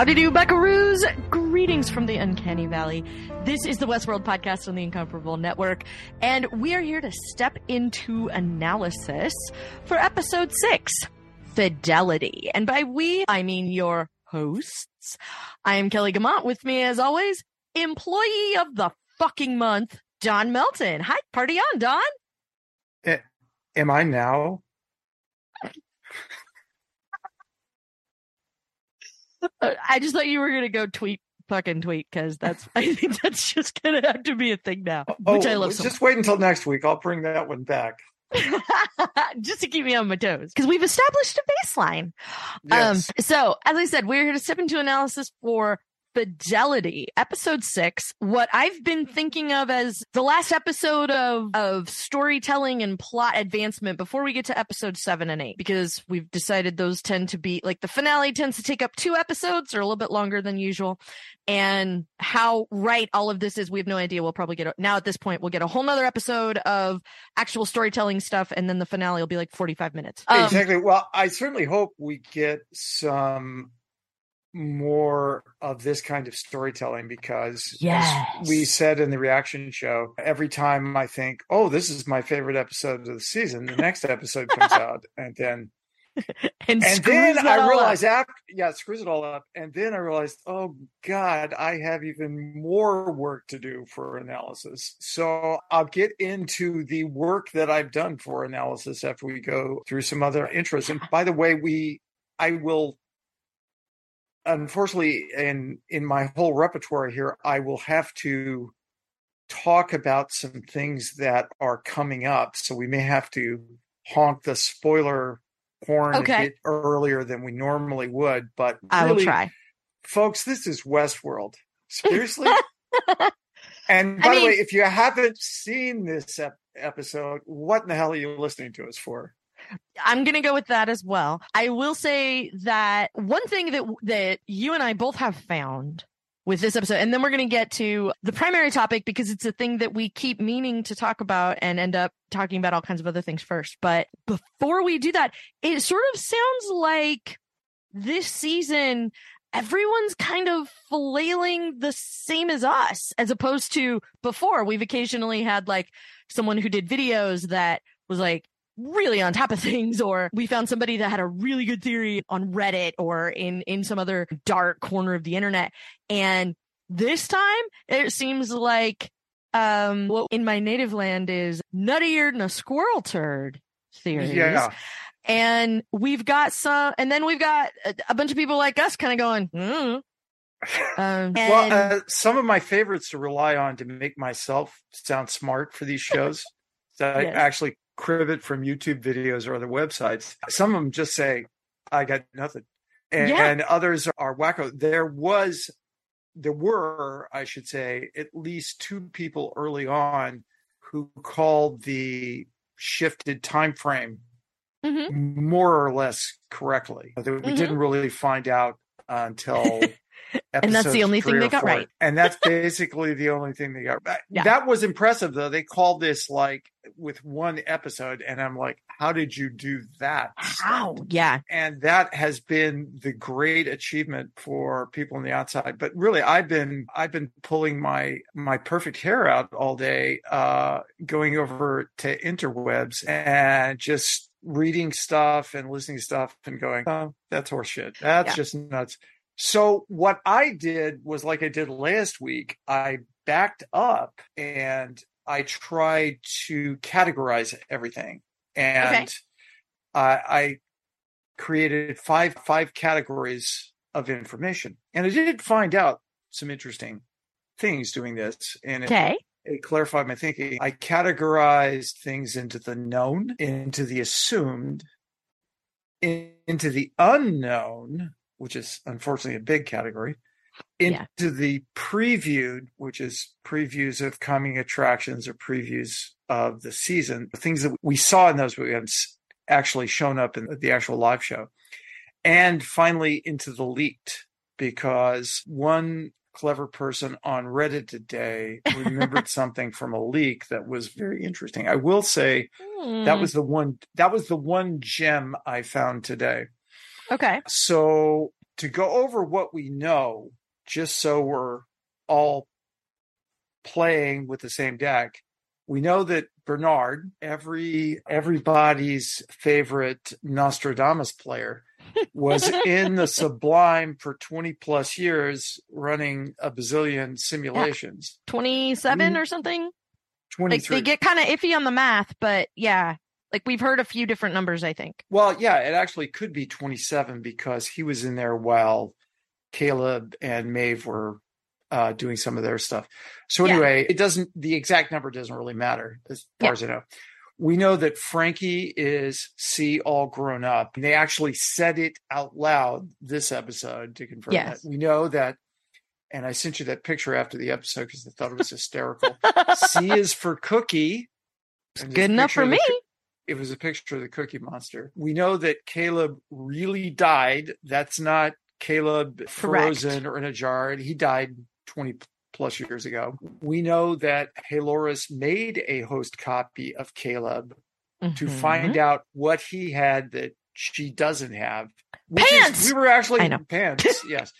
Howdy do, buckaroos! Greetings from the Uncanny Valley. This is the Westworld podcast on the Incomparable Network, and we are here to step into analysis for episode six Fidelity. And by we, I mean your hosts. I am Kelly Guimont. With me, as always, employee of the fucking month, Don Melton. Hi, party on, Don. Am I now? I just thought you were gonna go tweet fucking tweet because that's I think that's just gonna have to be a thing now, which I love so just wait until next week. I'll bring that one back. just to keep me on my toes because we've established a baseline. Yes. Um, so as I said, we're here to step into analysis for Fidelity, episode six. What I've been thinking of as the last episode of of storytelling and plot advancement before we get to episode seven and eight, because we've decided those tend to be like the finale tends to take up two episodes or a little bit longer than usual. And how right all of this is, we have no idea. We'll probably get a, now at this point, we'll get a whole nother episode of actual storytelling stuff, and then the finale will be like forty five minutes. Um, exactly. Well, I certainly hope we get some more of this kind of storytelling because Yes. we said in the reaction show every time i think oh this is my favorite episode of the season the next episode comes out and then and, and then i up. realized after yeah screws it all up and then i realized oh god i have even more work to do for analysis so i'll get into the work that i've done for analysis after we go through some other intros and by the way we i will unfortunately in in my whole repertoire here i will have to talk about some things that are coming up so we may have to honk the spoiler horn Okay. a bit earlier than we normally would but I will try. folks this is westworld seriously and I by the way if you haven't seen this ep- episode what in the hell are you listening to us for I'm going to go with that as well. I will say that one thing that that you and I both have found with this episode, and then we're going to get to the primary topic because it's a thing that we keep meaning to talk about and end up talking about all kinds of other things first. But before we do that, it sort of sounds like this season everyone's kind of flailing the same as us as opposed to before we've occasionally had like someone who did videos that was like really on top of things or we found somebody that had a really good theory on reddit or in in some other dark corner of the internet and this time it seems like um what in my native land is nuttier than a squirrel turd theories yeah and we've got some and then we've got a, a bunch of people like us kind of going mm. um, and, well, uh, some of my favorites to rely on to make myself sound smart for these shows that Yes. I actually crib it from YouTube videos or other websites. Some of them just say, "I got nothing," and, Yeah. and others are wacko. There was, there were, I should say, at least two people early on who called the shifted time frame Mhm. more or less correctly. We Mhm. didn't really find out until And that's the only thing they got four. right. And that's basically the only thing they got right. Yeah. That was impressive though. They called this like with one episode, and I'm like, how did you do that? how yeah And that has been the great achievement for people on the outside. But really, I've been I've been pulling my my perfect hair out all day, uh, going over to interwebs and just reading stuff and listening to stuff and going, oh, that's horseshit. That's Yeah. just nuts. So what I did was like I did last week, I backed up and I tried to categorize everything. And I I created five five categories of information. And I did find out some interesting things doing this. And it, okay it clarified my thinking. I categorized things into the known, into the assumed, in- into the unknown, which is unfortunately a big category, into Yeah. the previewed, which is previews of coming attractions or previews of the season, things that we saw in those, but we haven't actually shown up in the actual live show. And finally, into the leaked, because one clever person on Reddit today remembered something from a leak that was very interesting. I will say that Hmm. was the one that was the one gem I found today. okay So to go over what we know, just so we're all playing with the same deck, we know that Bernard, every everybody's favorite Nostradamus player, was in the Sublime for 20 plus years running a bazillion simulations. 27 mm. or something? Like they get kind of iffy on the math, but yeah, like we've heard a few different numbers, I think. Well, yeah, it actually could be 27 because he was in there while Caleb and Maeve were uh, doing some of their stuff. So Yeah. anyway, it doesn't. The exact number doesn't really matter as far Yeah. as I know. We know that Frankie is C all grown up. And they actually said it out loud this episode to confirm Yes. that. We know that, and I sent you that picture after the episode because I thought it was hysterical. C is for cookie. Good enough for the me. it was a picture of the cookie monster. We know that Caleb really died. That's not Caleb frozen or in a jar. And he died 20 plus years ago. We know that Halores made a host copy of Caleb to Mhm. find out what he had that she doesn't have. which is- Pants! we were actually pants. Yes.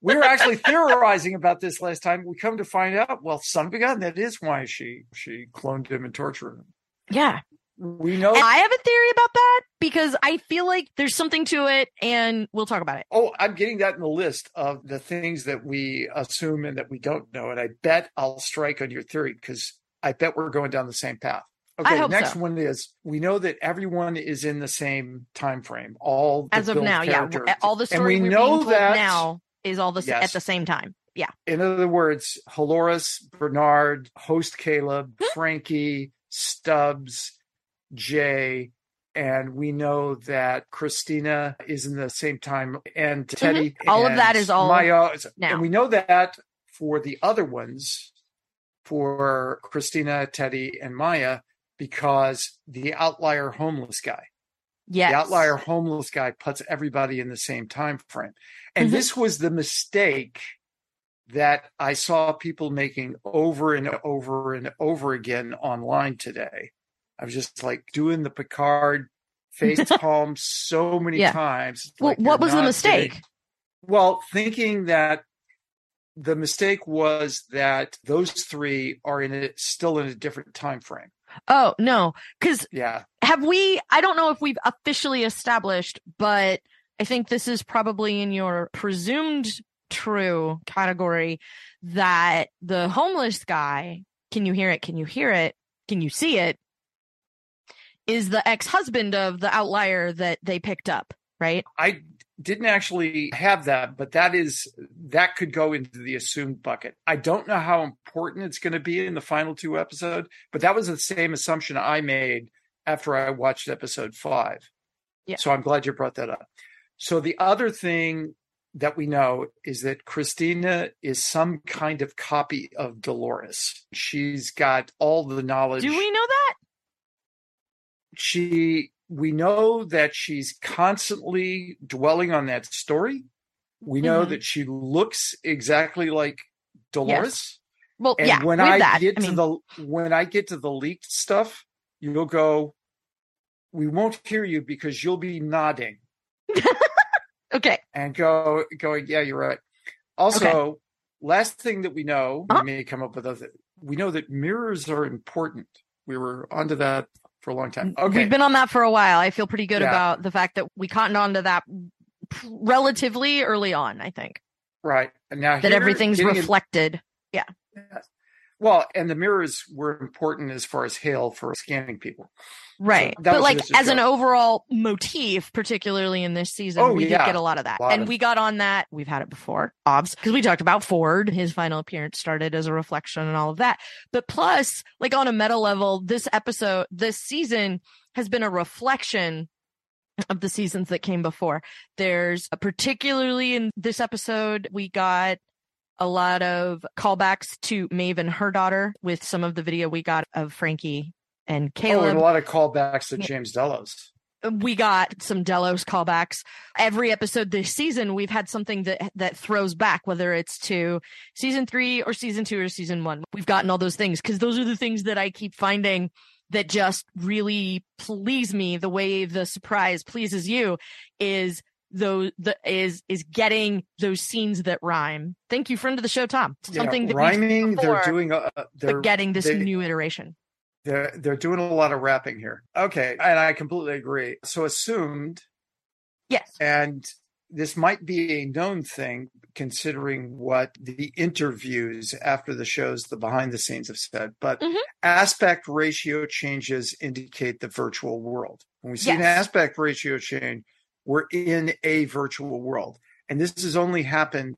We were actually theorizing about this last time. We come to find out, well, son of a gun, that is why she she cloned him and tortured him. Yeah. We know. I have a theory about that because I feel like there's something to it and we'll talk about it. Oh, I'm getting that in the list of the things that we assume and that we don't know. And I bet I'll strike on your theory because I bet we're going down the same path. Okay, next so. one is we know that everyone is in the same time frame. All the As of now, yeah. All the story we we know that- now is all the Yes. at the same time. Yeah. In other words, Halores, Bernard, host Caleb, Hmm? Frankie, Stubbs, Jay, and we know that Christina is in the same time, and Teddy. Mm-hmm. All of that is all Maya. now. And we know that for the other ones, for Christina, Teddy, and Maya, because the outlier homeless guy. Yes. The outlier homeless guy puts everybody in the same time frame. And Mhm. this was the mistake that I saw people making over and over and over again online today. I was just like doing the Picard face palm so many Yeah. times. Well, like, what was the mistake? well, thinking that the mistake was that those three are in it still in a different time frame. Oh, no. Because Yeah. have we, I don't know if we've officially established, but I think this is probably in your presumed true category that the homeless guy, can you hear it? Can you hear it? Can you see it? Is the ex husband of the outlier that they picked up, right? I didn't actually have that, but that is that could go into the assumed bucket. I don't know how important it's going to be in the final two episode, but that was the same assumption I made after I watched episode five. Yeah. So I'm glad you brought that up. So the other thing that we know is that Christina is some kind of copy of Dolores. She's got all the knowledge Do we know that? She we know that she's constantly dwelling on that story. We know Mhm. that she looks exactly like Dolores. Well, And yeah, when I that, get I to the when I get to the leaked stuff, you'll go, we won't hear you because you'll be nodding okay. and go going, yeah, you're right. Also, last thing that we know, Uh-huh. we may come up with other we know that mirrors are important. We were onto that for a long time. Mm, okay. We've been on that for a while. I feel pretty good Yeah. about the fact that we cottoned on to that relatively early on, I think. right. And now That everything's reflected. in- reflected. Well, and the mirrors were important as far as Hale for scanning people. Right. that but like as an overall motif, particularly in this season, Oh, we yeah. did get a lot of that. Lot and of- we got on that. We've had it before, obs, because we talked about Ford. His final appearance started as a reflection and all of that. But plus, like on a meta level, this episode, this season has been a reflection of the seasons that came before. There's a, particularly in this episode, we got a lot of callbacks to Maeve and her daughter with some of the video we got of Frankie and Oh, Caleb and a lot of callbacks to James Delos. Uh, we got some Delos callbacks. Every episode this season, we've had something that that throws back, whether it's to season three or season two or season one. We've gotten all those things because those are the things that I keep finding that just really please me. The way the surprise pleases you is those the is is getting those scenes that rhyme. Thank you, friend of the show, Tom. Something yeah, that rhyming. before, they're doing. A, they're getting this they, new iteration. They're they're doing a lot of rapping here. Okay, and I completely agree. So assumed. Yes. And this might be a known thing considering what the interviews after the shows, the behind the scenes have said, but Mhm. aspect ratio changes indicate the virtual world. When we see an aspect ratio change, we're in a virtual world. And this has only happened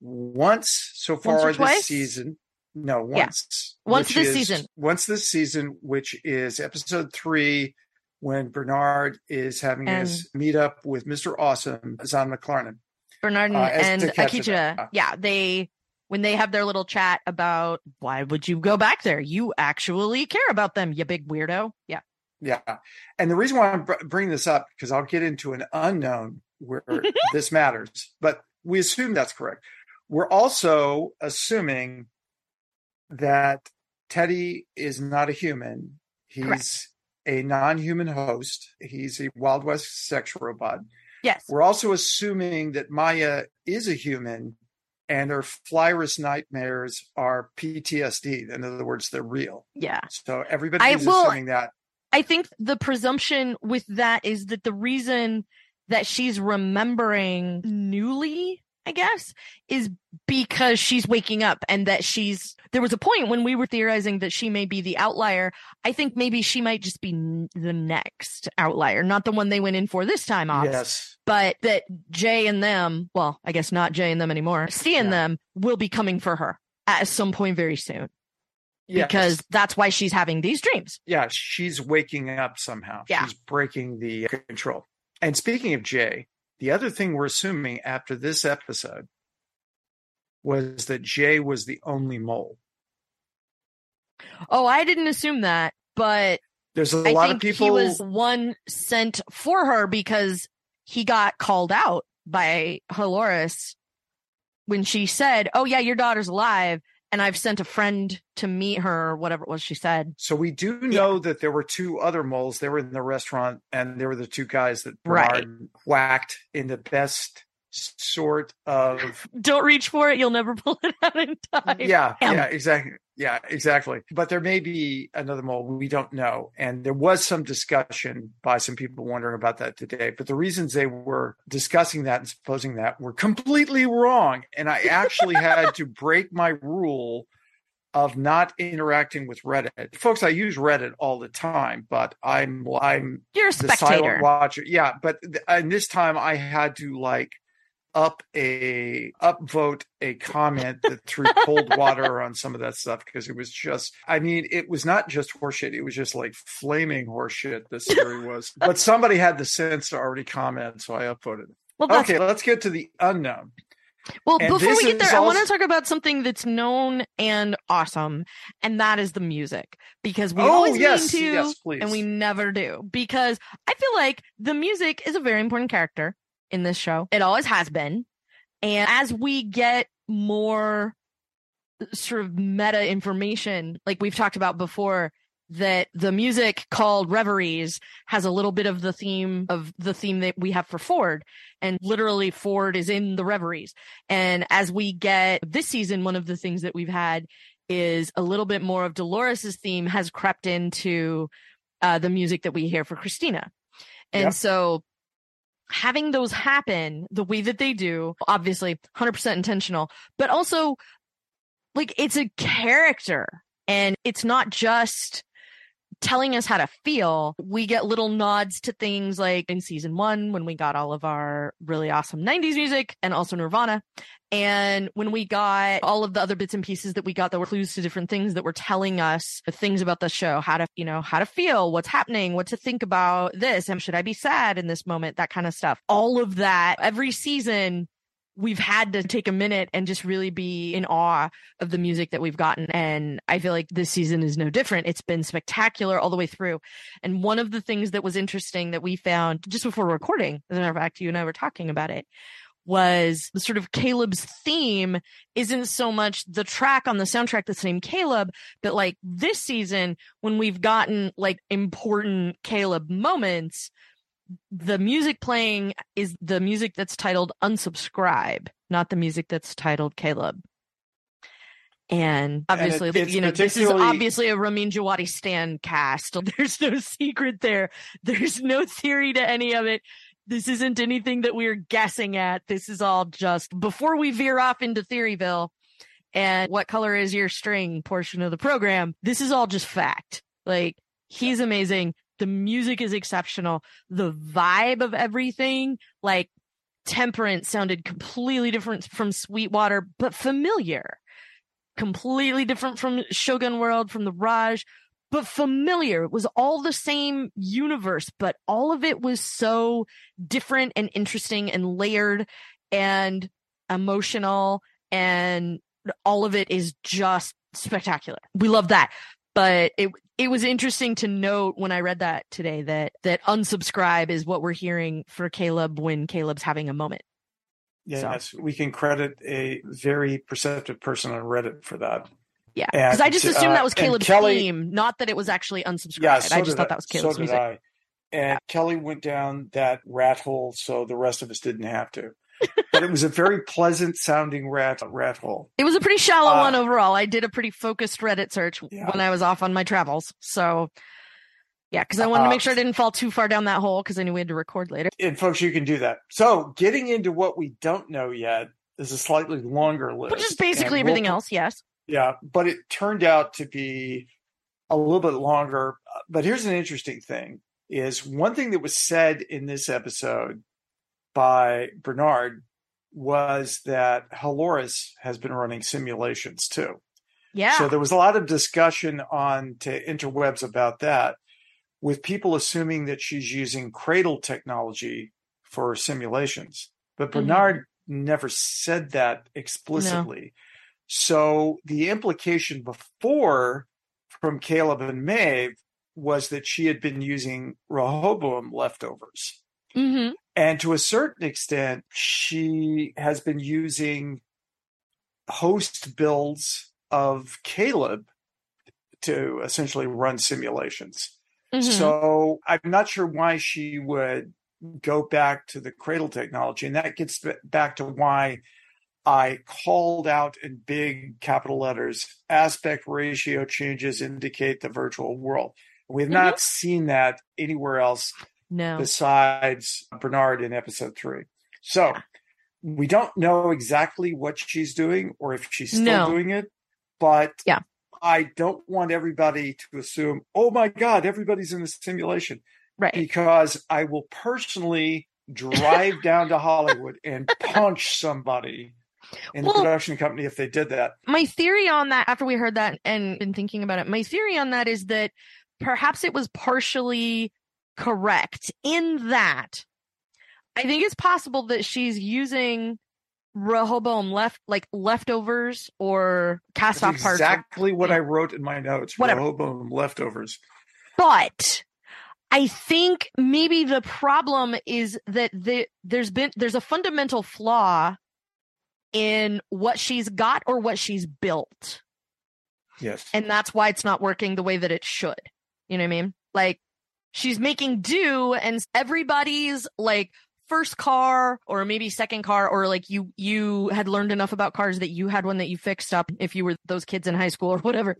once so Once far this twice? season. No, Yeah. once. Once this is- season. Once this season, which is episode three, when Bernard is having his meetup with Mr. Awesome, Zahn McClarnon. Bernard Uh, and it Akecheta, yeah, they when they have their little chat about why would you go back there? You actually care about them, you big weirdo. Yeah. Yeah. And the reason why I'm bringing this up, because I'll get into an unknown where this matters, but we assume that's correct. We're also assuming that Teddy is not a human. He's Correct. a non human host, he's a Wild West sex robot. Yes. We're also assuming that Maya is a human and her flyrus nightmares are PTSD. In other words, they're real. Yeah. So everybody I is will- assuming that. I think the presumption with that is that the reason that she's remembering newly, I guess, is because she's waking up and that she's there was a point when we were theorizing that she may be the outlier. I think maybe she might just be the next outlier, not the one they went in for this time off. Yes. but that Jay and them, well, I guess not Jay and them anymore, C and Yeah. them will be coming for her at some point very soon Yes. because that's why she's having these dreams. yeah, she's waking up somehow. Yeah. She's breaking the control. And speaking of Jay, the other thing we're assuming after this episode was that Jay was the only mole. Oh, I didn't assume that, but There's a I lot of people. he was one sent for her because he got called out by Halores when she said, "Oh yeah, your daughter's alive." And I've sent a friend to meet her, or whatever it was she said. so we do know that there were two other moles. They were in the restaurant, and they were the two guys that Bernard Right. whacked in the best sort of Don't reach for it; you'll never pull it out in time. yeah Damn. yeah exactly yeah exactly but there may be another mole we don't know and there was some discussion by some people wondering about that today but the reasons they were discussing that and supposing that were completely wrong and i actually had to break my rule of not interacting with reddit folks i use reddit all the time but i'm i'm You're a the spectator. silent watcher. Yeah, but th- and this time I had to like up a upvote a comment that threw cold water on some of that stuff because it was just I mean it was not just horseshit it was just like flaming horseshit this story was but somebody had the sense to already comment so I upvoted it. Well, Okay, let's get to the unknown. Well, And before we get there, is I want to talk about something that's known and awesome, and that is the music. Because we oh always yes, mean to, yes, and we never do. Because I feel like the music is a very important character in this show. It always has been. And as we get more sort of meta information, like we've talked about before, that the music called Reveries has a little bit of the theme of the theme that we have for Ford. And literally Ford is in the Reveries. And as we get this season, one of the things that we've had is a little bit more of Dolores's theme has crept into uh, the music that we hear for Christina. And Yep. so having those happen the way that they do, obviously 100% intentional, but also like it's a character and it's not just telling us how to feel. We get little nods to things like in season one when we got all of our really awesome 90s music and also Nirvana. And when we got all of the other bits and pieces that we got that were clues to different things that were telling us the things about the show, how to, you know, how to feel, what's happening, what to think about this, and should I be sad in this moment, that kind of stuff. All of that every season we've had to take a minute and just really be in awe of the music that we've gotten. And I feel like this season is no different. It's been spectacular all the way through. And one of the things that was interesting that we found just before recording, as a matter of fact, you and I were talking about it, was the sort of Caleb's theme isn't so much the track on the soundtrack that's named Caleb, but like this season, when we've gotten like important Caleb moments, the music playing is the music that's titled unsubscribe, not the music that's titled Caleb. And obviously, And it- you know, this is obviously a Ramin Djawadi stand cast. There's no secret there. There's no theory to any of it. This isn't anything that we're guessing at. This is all just before we veer off into Theoryville and what color is your string portion of the program. This is all just fact. Like he's amazing. The music is exceptional. The vibe of everything, like Temperance sounded completely different from Sweetwater, but familiar. Completely different from Shogun World, from the Raj, but familiar. It was all the same universe, but all of it was so different and interesting and layered and emotional and all of it is just spectacular. We love that. But it it was interesting to note when I read that today that that unsubscribe is what we're hearing for Caleb when Caleb's having a moment. Yes, we can credit a very perceptive person on Reddit for that. Yeah. Because I just assumed uh, that was Caleb's Kelly- theme, not that it was actually unsubscribed. Yeah, so I just thought that was Caleb's so did music. I. And Kelly went down that rat hole, so the rest of us didn't have to. but it was a very pleasant sounding rat rat hole. It was a pretty shallow Uh, one overall. I did a pretty focused Reddit search Yeah. when I was off on my travels. So yeah, because I wanted to Uh, make sure I didn't fall too far down that hole because I knew we had to record later. And folks, you can do that. So getting into what we don't know yet is a slightly longer list. Which is basically and we'll everything else, yes. Yeah, but it turned out to be a little bit longer. But here's an interesting thing is one thing that was said in this episode by Bernard was that Halores has been running simulations too. Yeah. So there was a lot of discussion on to interwebs about that, with people assuming that she's using cradle technology for simulations. But Mhm. Bernard never said that explicitly. So the implication before from Caleb and Maeve was that she had been using Rehoboam leftovers. hmm And to a certain extent, she has been using host builds of Caleb to essentially run simulations. hmm So I'm not sure why she would go back to the cradle technology. And that gets back to why I called out in big capital letters aspect ratio changes indicate the virtual world. We have not mm-hmm. seen that anywhere else no. besides Bernard in episode three. So we don't know exactly what she's doing or if she's still No. doing it, but Yeah. I don't want everybody to assume, oh my God, everybody's in a simulation Right. because I will personally drive down to Hollywood and punch somebody in the production company if they did that. my theory on that after we heard that and been thinking about it my theory on that is that perhaps it was partially correct in that i think it's possible that she's using rehoboam left like leftovers or cast That's off parts exactly what I wrote in my notes. Whatever. Rehoboam leftovers. but I think maybe the problem is that the, there's been there's a fundamental flaw in what she's got or what she's built. Yes. and that's why it's not working the way that it should. You know what I mean? Like she's making do and everybody's like first car or maybe second car or like you you had learned enough about cars that you had one that you fixed up if you were those kids in high school or whatever.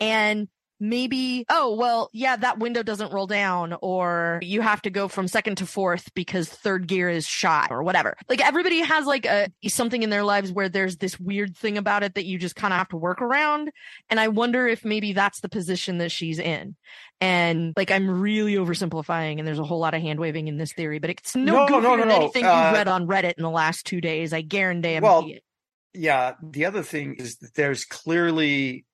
And maybe oh well yeah that window doesn't roll down or you have to go from second to fourth because third gear is shot or whatever like everybody has like a something in their lives where there's this weird thing about it that you just kind of have to work around and I wonder if maybe that's the position that she's in. And like, I'm really oversimplifying, and there's a whole lot of hand waving in this theory, but it's no, No, no, no, than no. anything Uh, you've read on Reddit in the last two days. I guarantee I'm Well, it. yeah the other thing is that there's clearly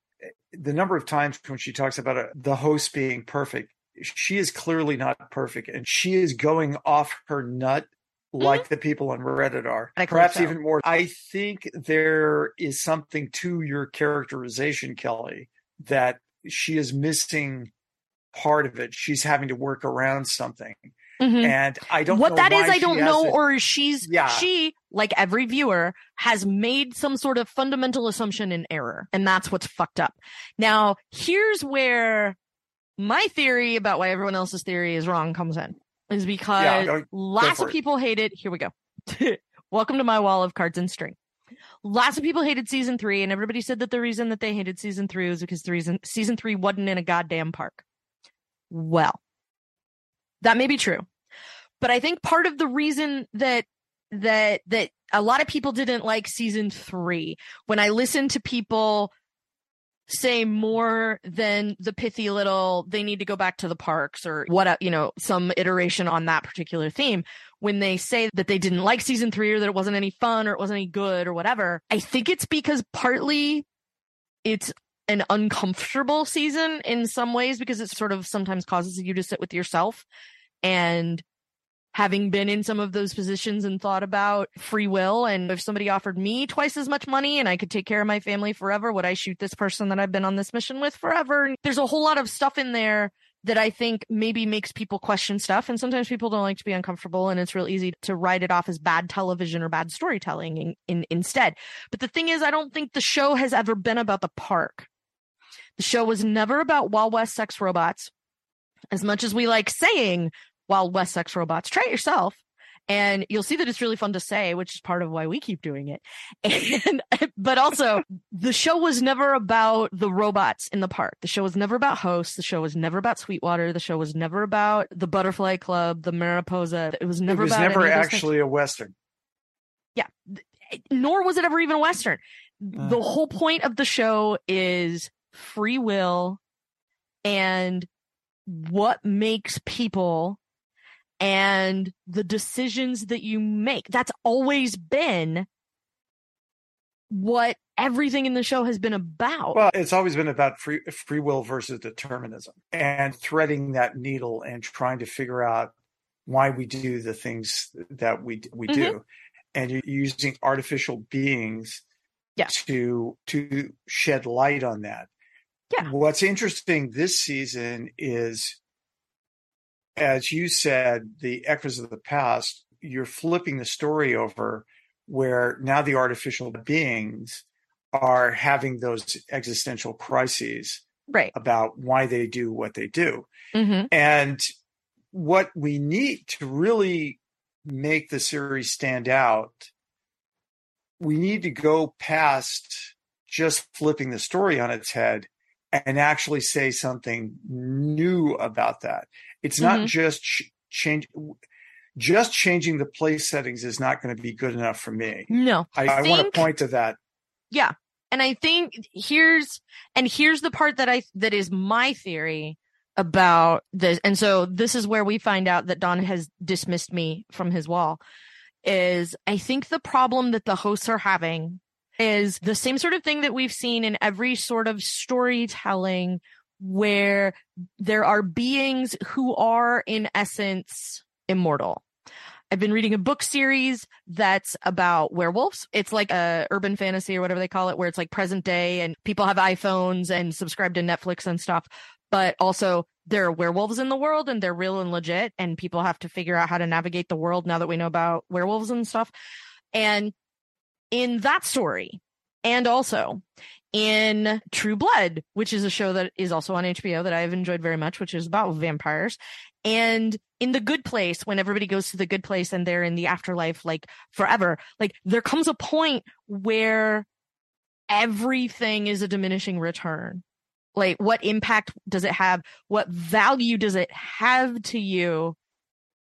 the number of times when she talks about uh the host being perfect she is clearly not perfect and she is going off her nut like the people on reddit are perhaps so. even more i think there is something to your characterization kelly that she is missing part of it she's having to work around something Mhm. and i don't know What that is, I don't know, hasn't- or she's Yeah. she, like every viewer, has made some sort of fundamental assumption in error, and that's what's fucked up. Now, here's where my theory about why everyone else's theory is wrong comes in. is because Yeah, go- lots of it. people hated. Here we go. Welcome to my wall of cards and string. Lots of people hated season three, and everybody said that the reason that they hated season three was because the reason season three wasn't in a goddamn park. Well, that may be true, but I think part of the reason that that that a lot of people didn't like season three. When I listened to people say more than the pithy little they need to go back to the parks or what you know some iteration on that particular theme when they say that they didn't like season 3 or that it wasn't any fun or it wasn't any good or whatever i think it's because partly it's an uncomfortable season in some ways because it sort of sometimes causes you to sit with yourself and having been in some of those positions and thought about free will and if somebody offered me twice as much money and I could take care of my family forever, would I shoot this person that I've been on this mission with forever? There's a whole lot of stuff in there that I think maybe makes people question stuff. And sometimes people don't like to be uncomfortable and it's real easy to write it off as bad television or bad storytelling in, in, instead. But the thing is, I don't think the show has ever been about the park. The show was never about Wild West sex robots. As much as we like saying Wild West sex robots, try it yourself. And you'll see that it's really fun to say, which is part of why we keep doing it. And, but also the show was never about the robots in the park. The show was never about hosts. The show was never about Sweetwater. The show was never about the Butterfly Club, the Mariposa. It was never. It never was about never any things. actually a Western. Yeah. Nor was it ever even a Western. Uh. The whole point of the show is free will and what makes people and the decisions that you make. That's always been what everything in the show has been about. Well, it's always been about free free will versus determinism and threading that needle and trying to figure out why we do the things that we we Mm-hmm. do. And you're using artificial beings Yeah. to to shed light on that. Yeah. What's interesting this season is as you said, the echoes of the past, you're flipping the story over where now the artificial beings are having those existential crises right. about why they do what they do. hmm And what we need to really make the series stand out, we need to go past just flipping the story on its head and actually say something new about that. It's not Mhm. just ch- change. Just changing the place settings is not going to be good enough for me. No. I, I I want to point to that. Yeah. And I think here's and here's the part that I that is my theory about this. And so this is where we find out that Don has dismissed me from his wall. Is I think the problem that the hosts are having is the same sort of thing that we've seen in every sort of storytelling where there are beings who are in essence immortal. I've been reading a book series that's about werewolves. It's like a urban fantasy or whatever they call it, where it's like present day and people have iPhones and subscribe to Netflix and stuff. But also there are werewolves in the world and they're real and legit and people have to figure out how to navigate the world now that we know about werewolves and stuff. And in that story, and also in True Blood, which is a show that is also on HBO that I've enjoyed very much, which is about vampires. And in the good place, when everybody goes to the good place and they're in the afterlife, like forever, like there comes a point where everything is a diminishing return. Like, what impact does it have? What value does it have to you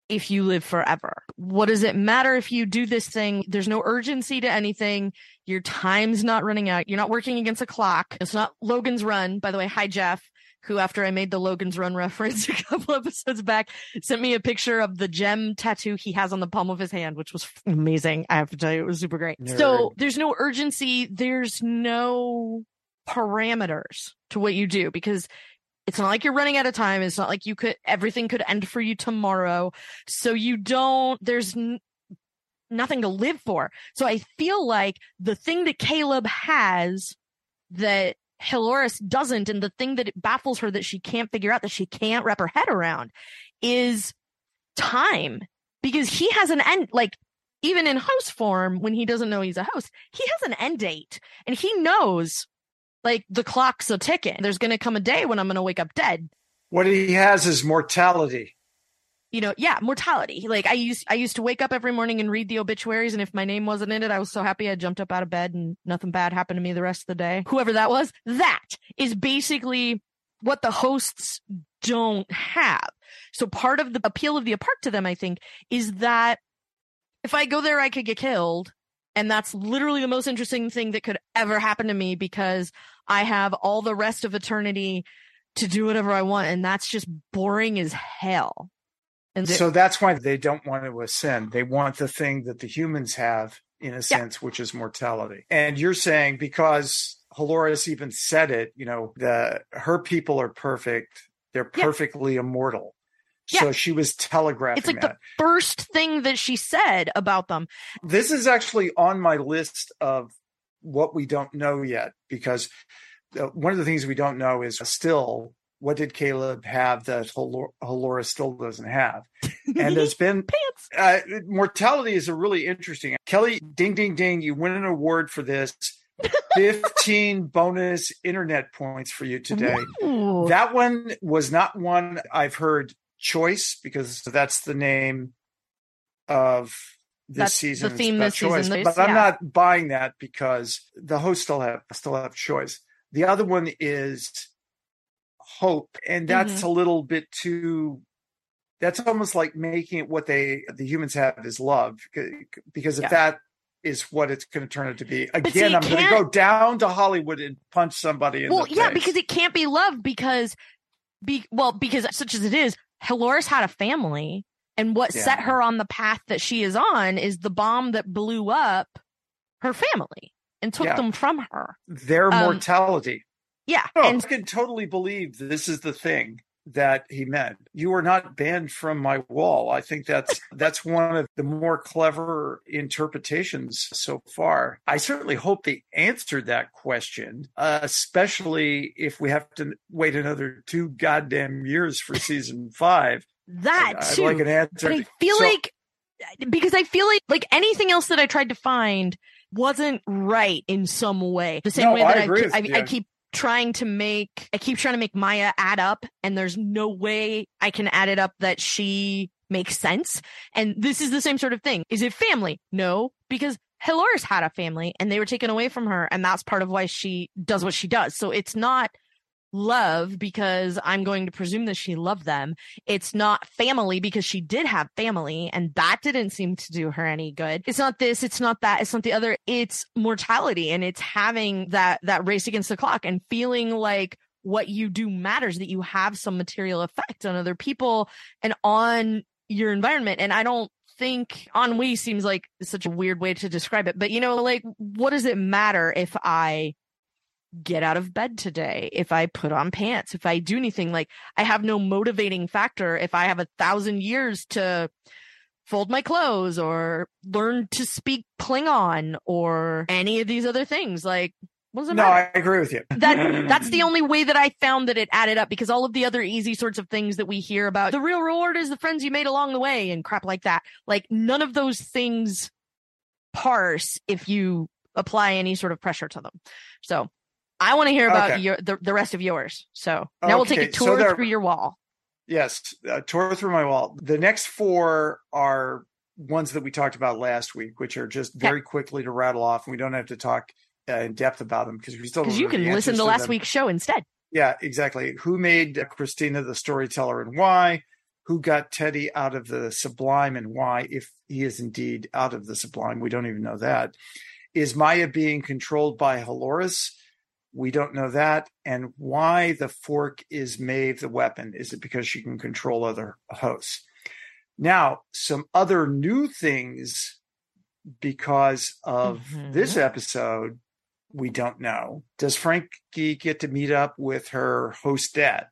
if you live forever? What does it matter if you do this thing? There's no urgency to anything. Your time's not running out. You're not working against a clock. It's not Logan's Run. By the way, hi, Jeff, who, after I made the Logan's Run reference a couple episodes back, sent me a picture of the gem tattoo he has on the palm of his hand, which was amazing. I have to tell you, it was super great. Nerd. So there's no urgency. There's no parameters to what you do because it's not like you're running out of time. It's not like you could, everything could end for you tomorrow. So you don't, there's n- nothing to live for. So I feel like the thing that Caleb has that Halores doesn't, and the thing that it baffles her that she can't figure out, that she can't wrap her head around, is time. Because he has an end, like, even in host form, when he doesn't know he's a host, he has an end date and he knows, like, the clock's a ticking. There's going to come a day when I'm going to wake up dead. What he has is mortality. you know, yeah, mortality. Like I used, I used to wake up every morning and read the obituaries. And if my name wasn't in it, I was so happy I jumped up out of bed and nothing bad happened to me the rest of the day. Whoever that was, that is basically what the hosts don't have. So part of the appeal of the apart to them, I think, is that if I go there, I could get killed. And that's literally the most interesting thing that could ever happen to me because I have all the rest of eternity to do whatever I want. And that's just boring as hell. And so that's why they don't want to ascend. They want the thing that the humans have in a sense, yeah. which is mortality. And you're saying because Halores even said it, you know, the her people are perfect. They're perfectly yeah. immortal. Yeah. So she was telegraphing. It's like that. the first thing that she said about them. This is actually on my list of what we don't know yet, because uh, one of the things we don't know is still what did Caleb have that Halora still doesn't have? And there's been pants. Uh, mortality is a really interesting. Kelly, ding, ding, ding! You win an award for this. 15 bonus internet points for you today. Ooh. That one was not one I've heard choice because that's the name of this that's season. The theme this choice. season. But I'm not buying that because the hosts still have still have choice. The other one is hope, and that's mm-hmm. a little bit too. That's almost like making it what they the humans have is love because if yeah. that is what it's going to turn out to be. Again, see, I'm going to go down to Hollywood and punch somebody in well, yeah, because it can't be love because, be well, because such as it is, Halores had a family, and what yeah. set her on the path that she is on is the bomb that blew up her family and took yeah. them from her. Their um, mortality. Yeah, oh, and I can totally believe this is the thing that he meant. You are not banned from my wall. I think that's that's one of the more clever interpretations so far. I certainly hope they answered that question, uh, especially if we have to wait another two goddamn years for season five. That I'd too. like an answer. But I feel so, like because I feel like like anything else that I tried to find wasn't right in some way. The same no, way that I, I, I, I keep trying to make I keep trying to make Maya add up and there's no way I can add it up that she makes sense. And this is the same sort of thing. Is it family? No, because Halores had a family and they were taken away from her and that's part of why she does what she does. So it's not love because I'm going to presume that she loved them. It's not family because she did have family and that didn't seem to do her any good. It's not this, it's not that, it's not the other. It's mortality and it's having that that race against the clock and feeling like what you do matters that you have some material effect on other people and on your environment and I don't think ennui seems like such a weird way to describe it but you know like what does it matter if I get out of bed today, if I put on pants, if I do anything, like I have no motivating factor. If I have a thousand years to fold my clothes or learn to speak Klingon or any of these other things, like no, matter? I agree with you. that that's the only way that I found that it added up because all of the other easy sorts of things that we hear about the real reward is the friends you made along the way and crap like that. Like none of those things parse if you apply any sort of pressure to them. So I want to hear about okay. your the, the rest of yours. So now okay. we'll take a tour so there, through your wall. Yes, a tour through my wall. The next four are ones that we talked about last week, which are just very quickly to rattle off, and we don't have to talk uh, in depth about them because we still because you can listen to, to last them. week's show instead. Yeah, exactly. Who made Christina the storyteller and why? Who got Teddy out of the sublime and why? If he is indeed out of the sublime, we don't even know that. Is Maya being controlled by Halores? We don't know that. And why the fork is Maeve the weapon. Is it because she can control other hosts? Now, some other new things because of mm-hmm. this episode, we don't know. Does Frankie get to meet up with her host dad?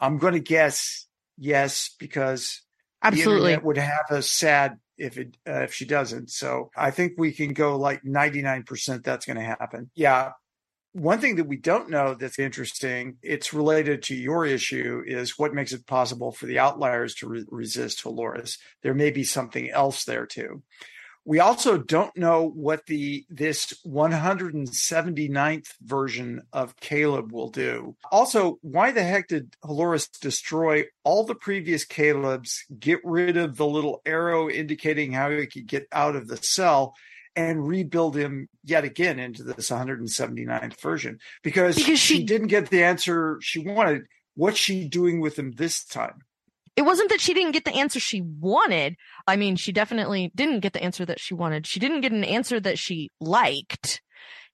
I'm going to guess yes, because absolutely it would have a sad if it uh, if she doesn't. So I think we can go like 99% that's going to happen. Yeah, one thing that we don't know that's interesting, it's related to your issue, is what makes it possible for the outliers to re- resist Halores. There may be something else there too. We also don't know what the this 179th version of Caleb will do. Also, why the heck did Halores destroy all the previous Calebs, get rid of the little arrow indicating how he could get out of the cell, and rebuild him yet again into this 179th version? Because, Because she, she- didn't get the answer she wanted. What's she doing with him this time? It wasn't that she didn't get the answer she wanted. I mean, she definitely didn't get the answer that she wanted. She didn't get an answer that she liked.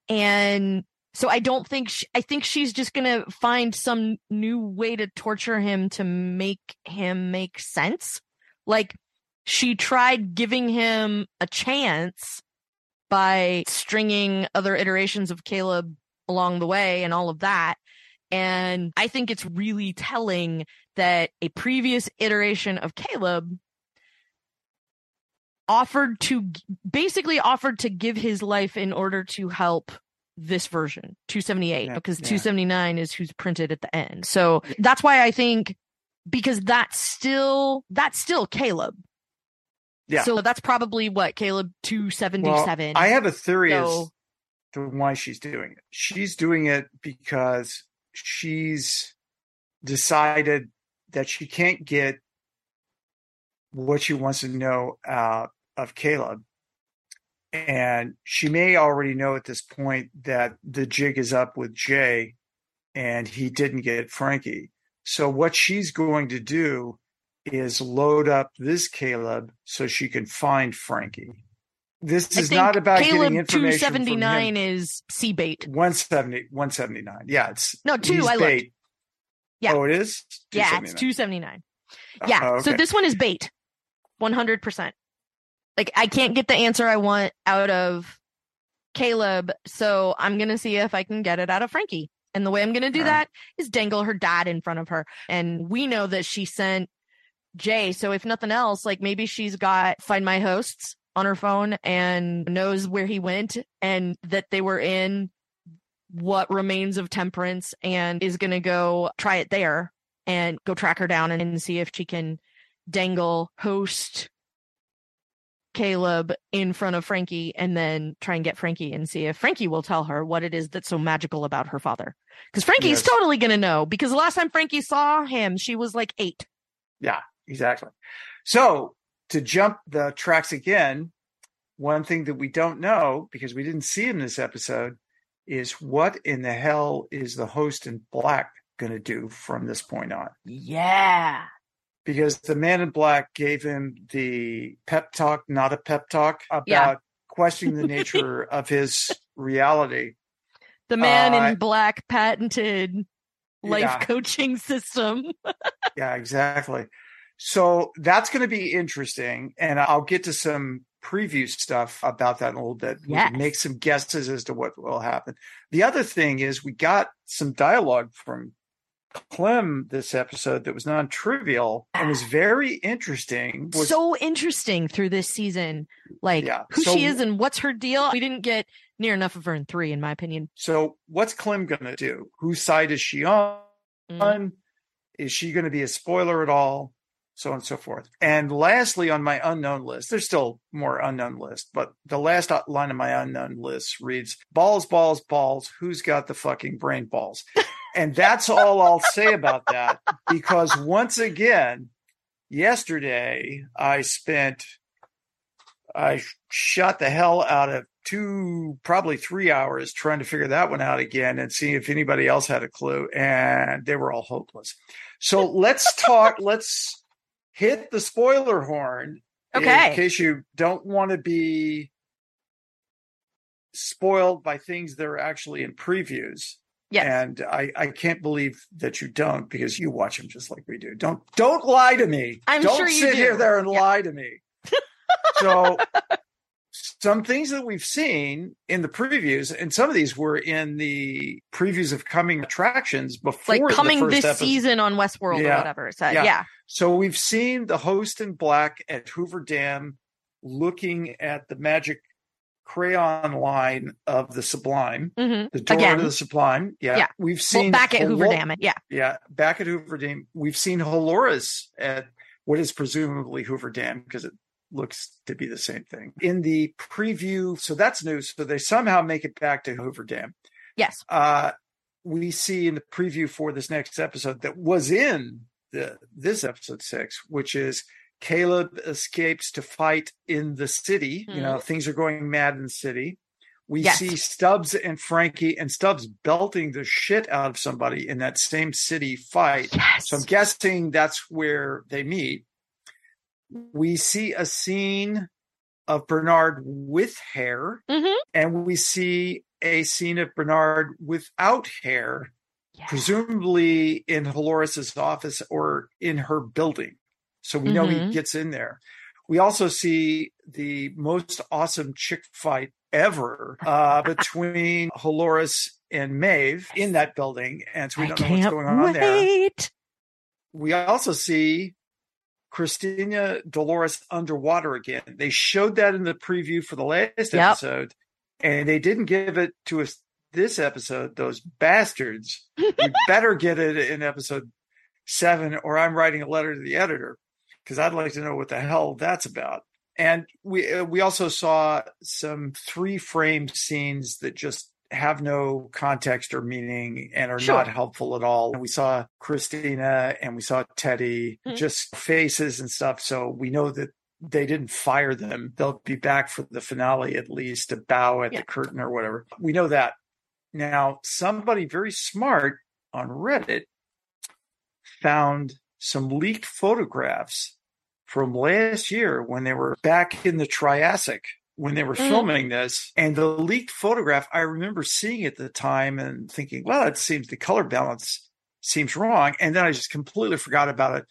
And so I don't think, she, I think she's just going to find some new way to torture him to make him make sense. Like she tried giving him a chance by stringing other iterations of Caleb along the way and all of that. And I think it's really telling that a previous iteration of Caleb offered to basically offered to give his life in order to help this version 278 Yeah, because yeah. 279 is who's printed at the end. So that's why I think because that's still that's still Caleb. Yeah. So that's probably what Caleb 277. I have a theory as to why she's doing it. She's doing it because she's decided that she can't get what she wants to know out of Caleb. And she may already know at this point that the jig is up with Jay and he didn't get Frankie. So what she's going to do is load up this Caleb so she can find Frankie. This I is not about Caleb getting information from 279 him. is C bait. 170, 179. Yeah, it's No, two, I looked. Yeah. Oh, it is? Yeah, it's 279. 279. Uh, yeah. Oh, So this one is bait. 100%. Like I can't get the answer I want out of Caleb, so I'm going to see if I can get it out of Frankie. And the way I'm going to do that is dangle her dad in front of her. And we know that she sent Jay, so if nothing else, like maybe she's got Find My Hosts on her phone and knows where he went and that they were in what remains of Temperance and is going to go try it there and go track her down and, and see if she can dangle host Caleb in front of Frankie and then try and get Frankie and see if Frankie will tell her what it is that's so magical about her father. Because Frankie's Yes. totally going to know because the last time Frankie saw him, she was like eight. Exactly. So to jump the tracks again, one thing that we don't know because we didn't see in this episode is what in the hell is the host in black going to do from this point on? Yeah. Because the man in black gave him the pep talk, not a pep talk about Yeah. questioning the nature of his reality. The man Uh, in black patented life Yeah. coaching system. Yeah, exactly. So that's going to be interesting. And I'll get to some preview stuff about that in a little bit. Yes. make some guesses as to what will happen. The other thing is we got some dialogue from Clem this episode that was non trivial and was very interesting. Was, so interesting through this season. Like Yeah. who So- she is and what's her deal. We didn't get near enough of her in three, in my opinion. so what's Clem going to do? Whose side is she on? Mm. Is she going to be a spoiler at all? So on and so forth. And lastly, on my unknown list, there's still more unknown list, but the last line of my unknown list reads balls, balls, balls. Who's got the fucking brain balls? And that's all I'll say about that because once again, yesterday I spent, I shot the hell out of two, probably three hours trying to figure that one out again and see if anybody else had a clue. And they were all hopeless. So let's talk, let's hit the spoiler horn. Okay. In case you don't want to be spoiled by things that are actually in previews. Yes. And I, I can't believe that you don't because you watch them just like we do. Don't don't lie to me. I'm don't sure you sit do. here there and Yeah. lie to me. so some things that we've seen in the previews, and some of these were in the previews of coming attractions before like coming the first this episode. season on Westworld or Yeah. whatever. So Yeah. yeah. So we've seen the host in black at Hoover Dam looking at the magic crayon line of the Sublime, hmm the door Again. to the Sublime. Yeah. Yeah. We've Well, seen back at Hoover Dam. Yeah. Yeah, back at Hoover Dam. We've seen Halores at what is presumably Hoover Dam because it looks to be the same thing. In the preview, so that's new. So they somehow make it back to Hoover Dam. Yes. Uh, we see in the preview for this next episode that was in the this episode six, which is Caleb escapes to fight in the city. You know, things are going mad in the city. We Yes. see Stubbs and Frankie and Stubbs belting the shit out of somebody in that same city fight. Yes. So I'm guessing that's where they meet. We see a scene of Bernard with hair, Mhm. and we see a scene of Bernard without hair, Yeah. presumably in Halores's office or in her building. So we know Mhm. he gets in there. We also see the most awesome chick fight ever uh, between Holoris and Maeve in that building. And so we don't know what's going on there wait. we also see Christina Dolores underwater again. They showed that in the preview for the last Yep. episode, and they didn't give it to us this episode. Those bastards. we better get it in episode seven, or I'm writing a letter to the editor because I'd like to know what the hell that's about. And we uh, we also saw some three frame scenes that just have no context or meaning and are Sure. not helpful at all. And We saw Christina and we saw Teddy, Mhm. just faces and stuff. So we know that they didn't fire them. They'll be back for the finale at least to bow at Yeah. the curtain or whatever. We know that. Now, somebody very smart on Reddit found some leaked photographs from last year when they were back in the Triassic when they were Mhm. filming this. And the leaked photograph, I remember seeing at the time and thinking, well, it seems the color balance seems wrong. And then I just completely forgot about it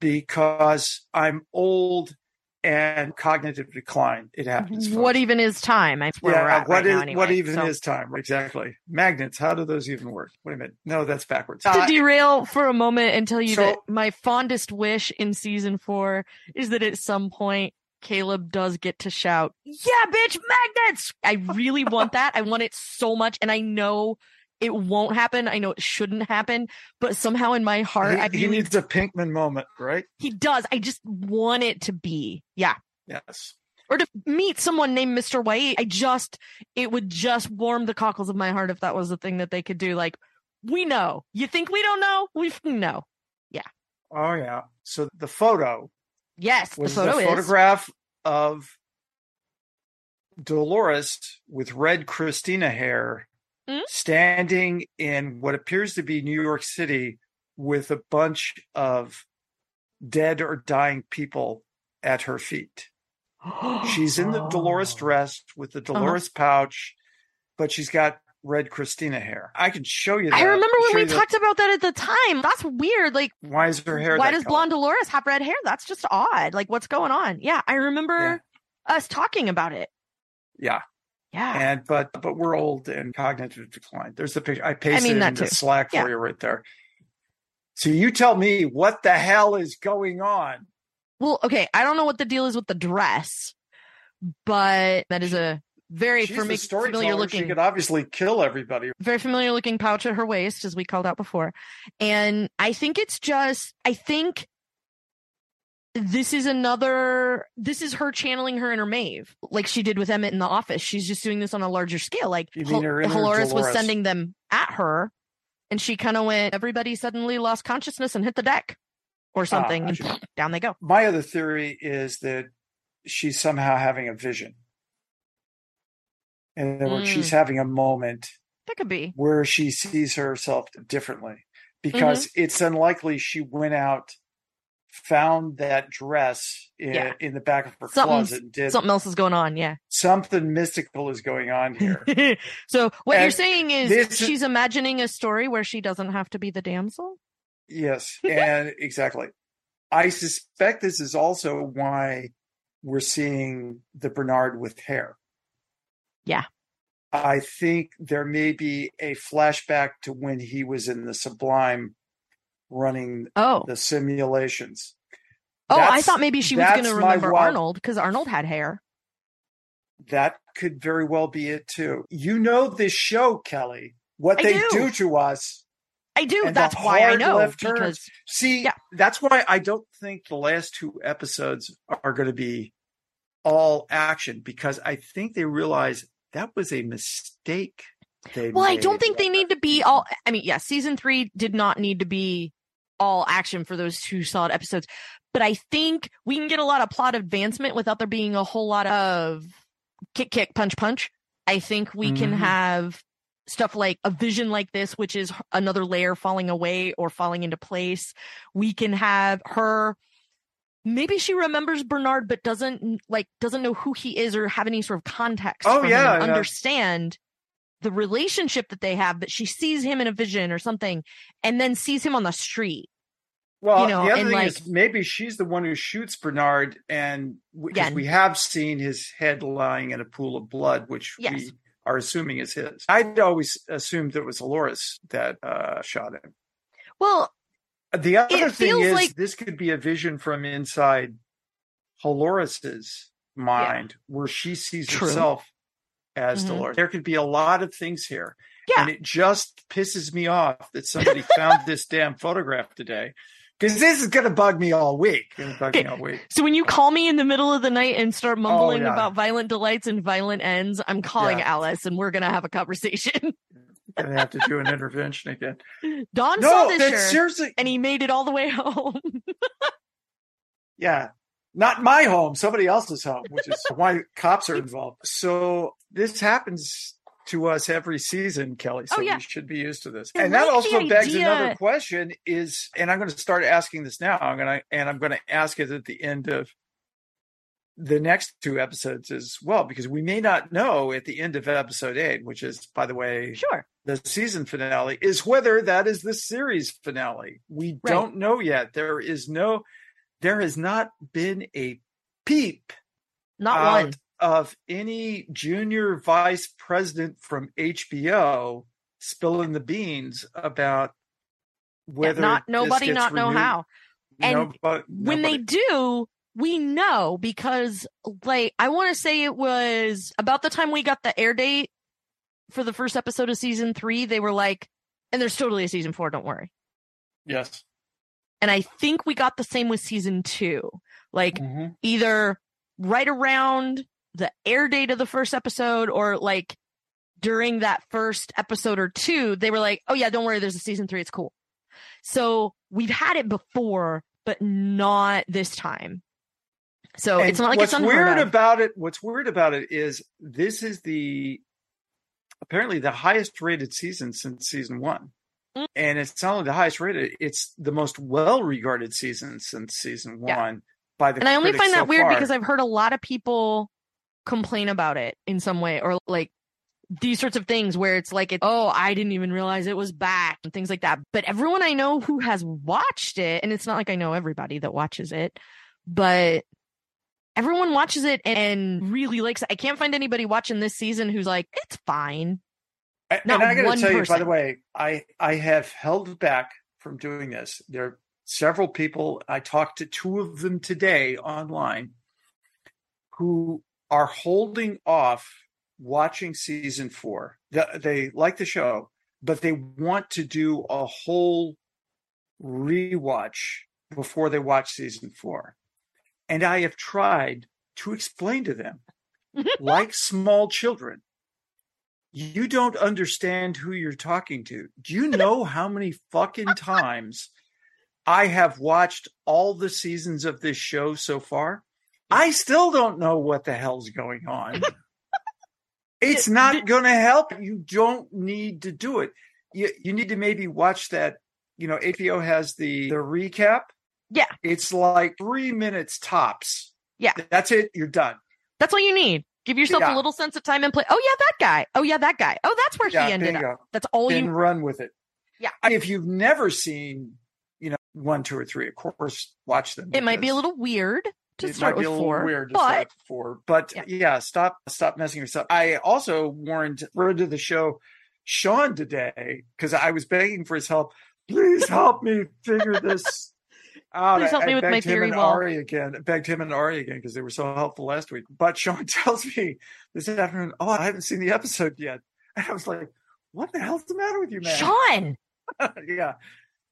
because I'm old and cognitive decline. It happens. What even is time? That's where we're yeah, at what right is now anyway. what even So- is time? Exactly. Magnets. How do those even work? Wait a minute. No, that's backwards. to Uh, derail for a moment and tell you So- that my fondest wish in season four is that at some point Caleb does get to shout, "Yeah, bitch, magnets!" I really want that. I want it so much, and I know it won't happen. I know it shouldn't happen, but somehow in my heart, I he, he needs a Pinkman moment, right? he does. I just want it to be, yeah. Yes. Or to meet someone named Mr. White. I just, it would just warm the cockles of my heart if that was the thing that they could do. Like, we know. You think we don't know? We know. Yeah. Oh yeah. So the photo Yes, was the photo a is. photograph of Dolores with red Christina hair Hmm? standing in what appears to be New York City with a bunch of dead or dying people at her feet. She's in the Dolores Oh. dress with the Uh-huh. Dolores pouch, but she's got red Christina hair. I can show you that. I remember when we you that- talked about that at the time. That's weird. Like, Why is her hair? why does color? blonde Dolores have red hair? That's just odd. Like, what's going on? Yeah, I remember us talking about it. Yeah. Yeah. and but but we're old and cognitive decline. There's the picture. I pasted mean, it into too. Slack for you right there. So you tell me what the hell is going on? Well, okay. I don't know what the deal is with the dress, but that is a very She's for the me familiar storyteller. She could obviously kill everybody. very familiar looking pouch at her waist, as we called out before. And I think it's just, I think this is another, this is her channeling her inner Maeve, like she did with Emmett in the office. She's just doing this on a larger scale. Like You mean her inner Dolores was sending them at her, and she kind of went, everybody suddenly lost consciousness and hit the deck or ah, something. I and down they go. My other theory is that she's somehow having a vision. Other words, Mm. she's having a moment That could be. where she sees herself differently because Mm-hmm. it's unlikely she went out, found that dress in, Yeah. in the back of her Something's- closet, and did Something else is going on. Yeah. something mystical is going on here. so what you're saying is- she's imagining a story where she doesn't have to be the damsel? yes, and exactly. I suspect this is also why we're seeing the Bernard with hair. Yeah. I think there may be a flashback to when he was in the Sublime running Oh. the simulations. Oh, I thought maybe she was going to remember wild- Arnold because Arnold had hair. That could very well be it too. You know this show, Kelly. What I they do. do to us I do. That's why I know left turns. because See, Yeah. that's why I don't think the last two episodes are going to be all action because I think they realize that was a mistake. Well, I don't think they need to be all. I mean, yeah, season three did not need to be all action for those two solid episodes, but I think we can get a lot of plot advancement without there being a whole lot of kick, kick, punch, punch. I think we can Mhm. have stuff like a vision like this, which is another layer falling away or falling into place. We can have her. Maybe she remembers Bernard, but doesn't like doesn't know who he is or have any sort of context. Oh, yeah, yeah. understand the relationship that they have. But she sees him in a vision or something, and then sees him on the street. Well, you know, the other and, thing like- is maybe she's the one who shoots Bernard, and Yeah. we have seen his head lying in a pool of blood, which Yes. we are assuming is his. I'd always assumed it was Halores that uh, shot him. Well, The other It thing is, like- this could be a vision from inside Halores's mind, where she sees True. herself as Mhm. Dolores. There could be a lot of things here, Yeah. and it just pisses me off that somebody found this damn photograph today. Because this is going to bug me all week. Gonna me Okay. all week. so when you call me in the middle of the night and start mumbling Oh, yeah. about violent delights and violent ends, I'm calling Yeah. Alice and we're gonna have a conversation. Gonna have to do an intervention again. Don saw this shirt seriously. and he made it all the way home. Yeah. Not my home, somebody else's home, which is why cops are involved. So this happens to us every season, Kelly. Oh, so Oh, yeah. we should be used to this. I and that also begs idea- another question is, and I'm going to start asking this now. I'm going to, and I'm going to ask it at the end of the next two episodes as well, because we may not know at the end of episode eight, which is, by the way, sure. the season finale is whether that is the series finale. We Right. don't know yet. There is no, there has not been a peep Not one. of any junior vice president from HBO spilling the beans about Yeah, whether not this nobody not know how. And Nobo- when they do, we know because like I want to say it was about the time we got the air date for the first episode of season three. They were like, and there's totally a season four. Don't worry. yes, And I think we got the same with season two. Like Mhm. either right around the air date of the first episode or like during that first episode or two, they were like, oh yeah, don't worry, there's a season three. It's cool. So we've had it before, but not this time. So And it's not like what's weird of. about it. What's weird about it is this is the apparently the highest rated season since season one, Mm. and it's not only the highest rated; it's the most well regarded season since season Yeah. one by the. and I only find that so weird far. because I've heard a lot of people complain about it in some way or like these sorts of things where it's like, it, oh, I didn't even realize it was back and things like that. But everyone I know who has watched it, and it's not like I know everybody that watches it, but everyone watches it and really likes it. I can't find anybody watching this season who's like, it's fine. I- not and I got one to tell you, by the way, I I have held back from doing this. There are several people. I talked to two of them today online who are holding off watching season four. They, they like the show, but they want to do a whole rewatch before they watch season four. And I have tried to explain to them, like small children, you don't understand who you're talking to. Do you know how many fucking times I have watched all the seasons of this show so far? I still don't know what the hell's going on. It's not going to help. You don't need to do it. You you need to maybe watch that. You know, HBO has the the recap. Yeah. It's like three minutes tops. Yeah. That's it. You're done. That's all you need. Give yourself Yeah. a little sense of time and play. Oh yeah, that guy. Oh yeah, that guy. Oh, that's where Yeah, he ended up. That's all you. Then you. run with it. Yeah. If you've never seen, you know, one, two, or three, of course, watch them. It might be a little weird to it start might be with a little four, weird to but start with four. But Yeah. yeah. stop, stop messing yourself. I also warned friend of the show, Sean, today because I was begging for his help. Please help me figure this out. Please help I, me I with my him theory and wall. Ari again. Begged him and Ari again because they were so helpful last week. But Sean tells me this afternoon, "Oh, I haven't seen the episode yet," and I was like, "What the hell's the matter with you, man?" Sean, yeah.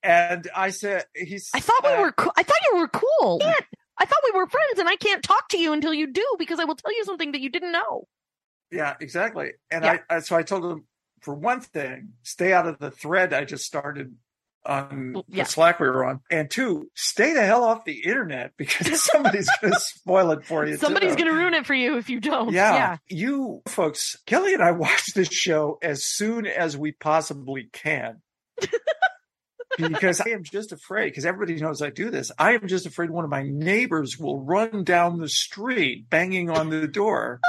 And I said, "He's." I thought we uh, were. cool. I thought you were cool. Man, I thought we were friends and I can't talk to you until you do because I will tell you something that you didn't know. Yeah, exactly. And Yeah. I, I so I told him for one thing, stay out of the thread I just started on Well, yeah. the Slack we were on, and two, stay the hell off the internet because somebody's going to spoil it for you. Somebody's going to ruin it for you if you don't. Yeah. Yeah. you folks, Kelly and I watch this show as soon as we possibly can. because I am just afraid, because everybody knows I do this. I am just afraid one of my neighbors will run down the street banging on the door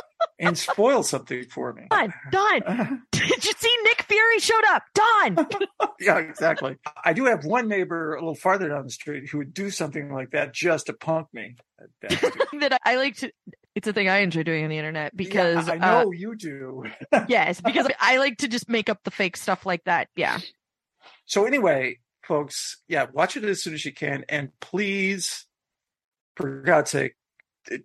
and spoil something for me. Don, Don, did you see Nick Fury showed up? Don. yeah, exactly. I do have one neighbor a little farther down the street who would do something like that just to punk me. That I like to. It's a thing I enjoy doing on the internet because Yeah, I uh, know you do. yes, because I like to just make up the fake stuff like that. Yeah. So anyway, folks, yeah, watch it as soon as you can, and please, for God's sake,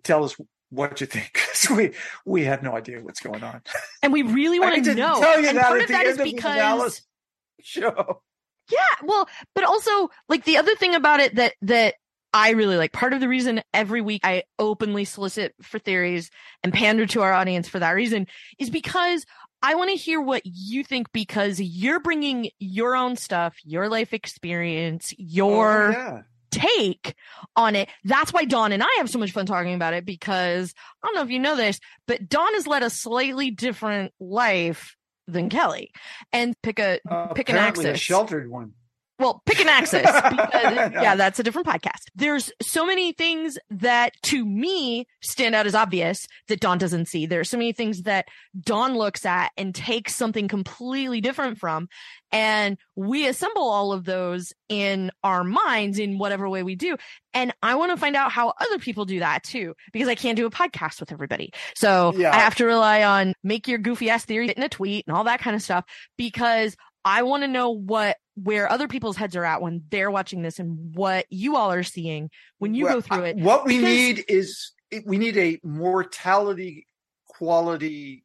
tell us what you think 'cause we we have no idea what's going on. And we really want to know. tell you and that part of that is because show. Yeah, well, but also like the other thing about it that that I really like. Part of the reason every week I openly solicit for theories and pander to our audience for that reason is because I want to hear what you think because you're bringing your own stuff, your life experience, oh, your Oh, yeah. Take on it. That's why Don and I have so much fun talking about it because I don't know if you know this, but Don has led a slightly different life than Kelly. And pick a Uh, pick an apparently a sheltered one. Well, pick an axis because yeah, that's a different podcast. There's so many things that to me stand out as obvious that Don doesn't see. There are so many things that Don looks at and takes something completely different from. And we assemble all of those in our minds in whatever way we do. And I want to find out how other people do that too, because I can't do a podcast with everybody. So Yeah. I have to rely on make your goofy ass theory in a tweet and all that kind of stuff because I want to know what where other people's heads are at when they're watching this and what you all are seeing when you Well, go through it. What we Because- need is we need a mortality quality